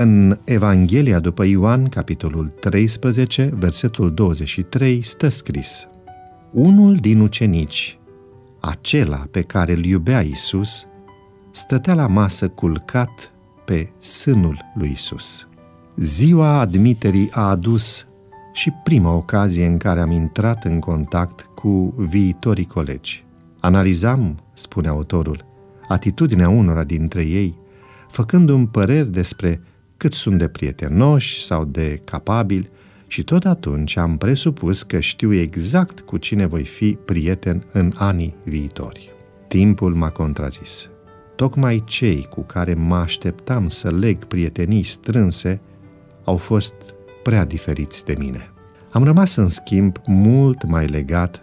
În Evanghelia după Ioan, capitolul 13, versetul 23, stă scris Unul din ucenici, acela pe care îl iubea Isus, stătea la masă culcat pe sânul lui Isus. Ziua admiterii a adus și prima ocazie în care am intrat în contact cu viitorii colegi. Analizam, spune autorul, atitudinea unora dintre ei, făcându-mi păreri despre cât sunt de prietenoși sau de capabili și tot atunci am presupus că știu exact cu cine voi fi prieten în anii viitori. Timpul m-a contrazis. Tocmai cei cu care mă așteptam să leg prietenii strânse au fost prea diferiți de mine. Am rămas, în schimb, mult mai legat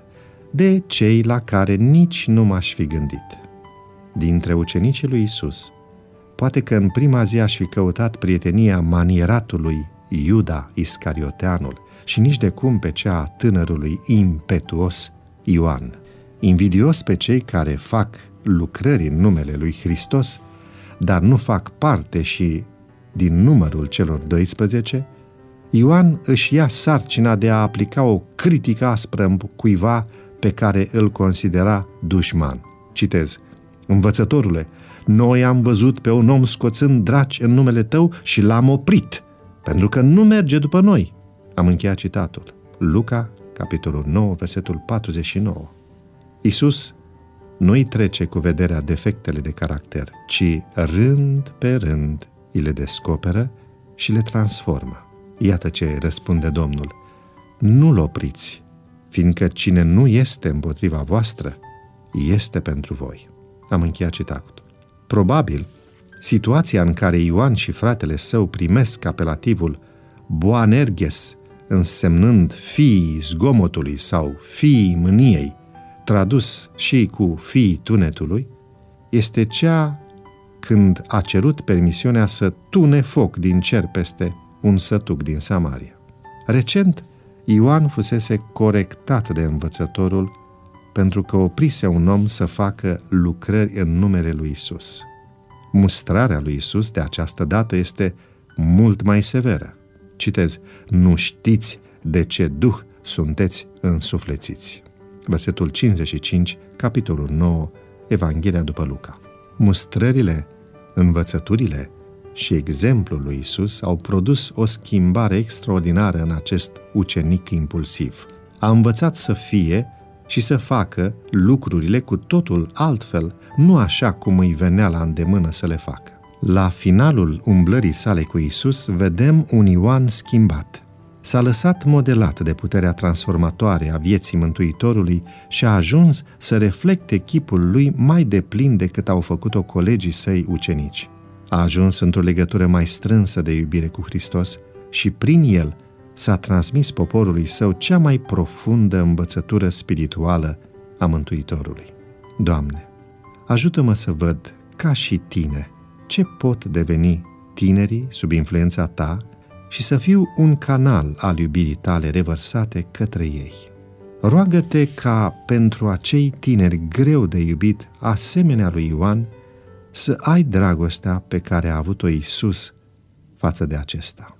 de cei la care nici nu m-aș fi gândit. Dintre ucenicii lui Isus, poate că în prima zi aș fi căutat prietenia manieratului Iuda Iscarioteanul și nici de cum pe cea a tânărului impetuos Ioan. Invidios pe cei care fac lucrări în numele lui Hristos, dar nu fac parte și din numărul celor 12, Ioan își ia sarcina de a aplica o critică aspră cuiva pe care îl considera dușman. Citez. Învățătorule, noi am văzut pe un om scoțând draci în numele tău și l-am oprit, pentru că nu merge după noi. Am încheiat citatul. Luca, capitolul 9, versetul 49. Isus nu îi trece cu vederea defectele de caracter, ci rând pe rând îi le descoperă și le transformă. Iată ce răspunde Domnul. Nu-l opriți, fiindcă cine nu este împotriva voastră, este pentru voi. Am încheiat citatul. Probabil, situația în care Ioan și fratele său primesc apelativul Boanerges, însemnând fiii zgomotului sau fiii mâniei, tradus și cu fiii tunetului, este cea când a cerut permisiunea să tune foc din cer peste un sătuc din Samaria. Recent, Ioan fusese corectat de învățătorul pentru că oprise un om să facă lucrări în numele lui Isus. Mustrarea lui Isus de această dată este mult mai severă. Citez, nu știți de ce duh sunteți însuflețiți. Versetul 55, capitolul 9, Evanghelia după Luca. Mustrările, învățăturile și exemplul lui Isus au produs o schimbare extraordinară în acest ucenic impulsiv. A învățat să fie și să facă lucrurile cu totul altfel, nu așa cum îi venea la îndemână să le facă. La finalul umblării sale cu Isus vedem un Ioan schimbat. S-a lăsat modelat de puterea transformatoare a vieții Mântuitorului și a ajuns să reflecte chipul lui mai deplin decât au făcut-o colegii săi ucenici a ajuns într-o legătură mai strânsă de iubire cu Hristos și prin el s-a transmis poporului său cea mai profundă învățătură spirituală a Mântuitorului. Doamne, ajută-mă să văd, ca și tine, ce pot deveni tinerii sub influența ta și să fiu un canal al iubirii tale revărsate către ei. Roagă-te ca pentru acei tineri greu de iubit, asemenea lui Ioan, să ai dragostea pe care a avut-o Isus față de acesta.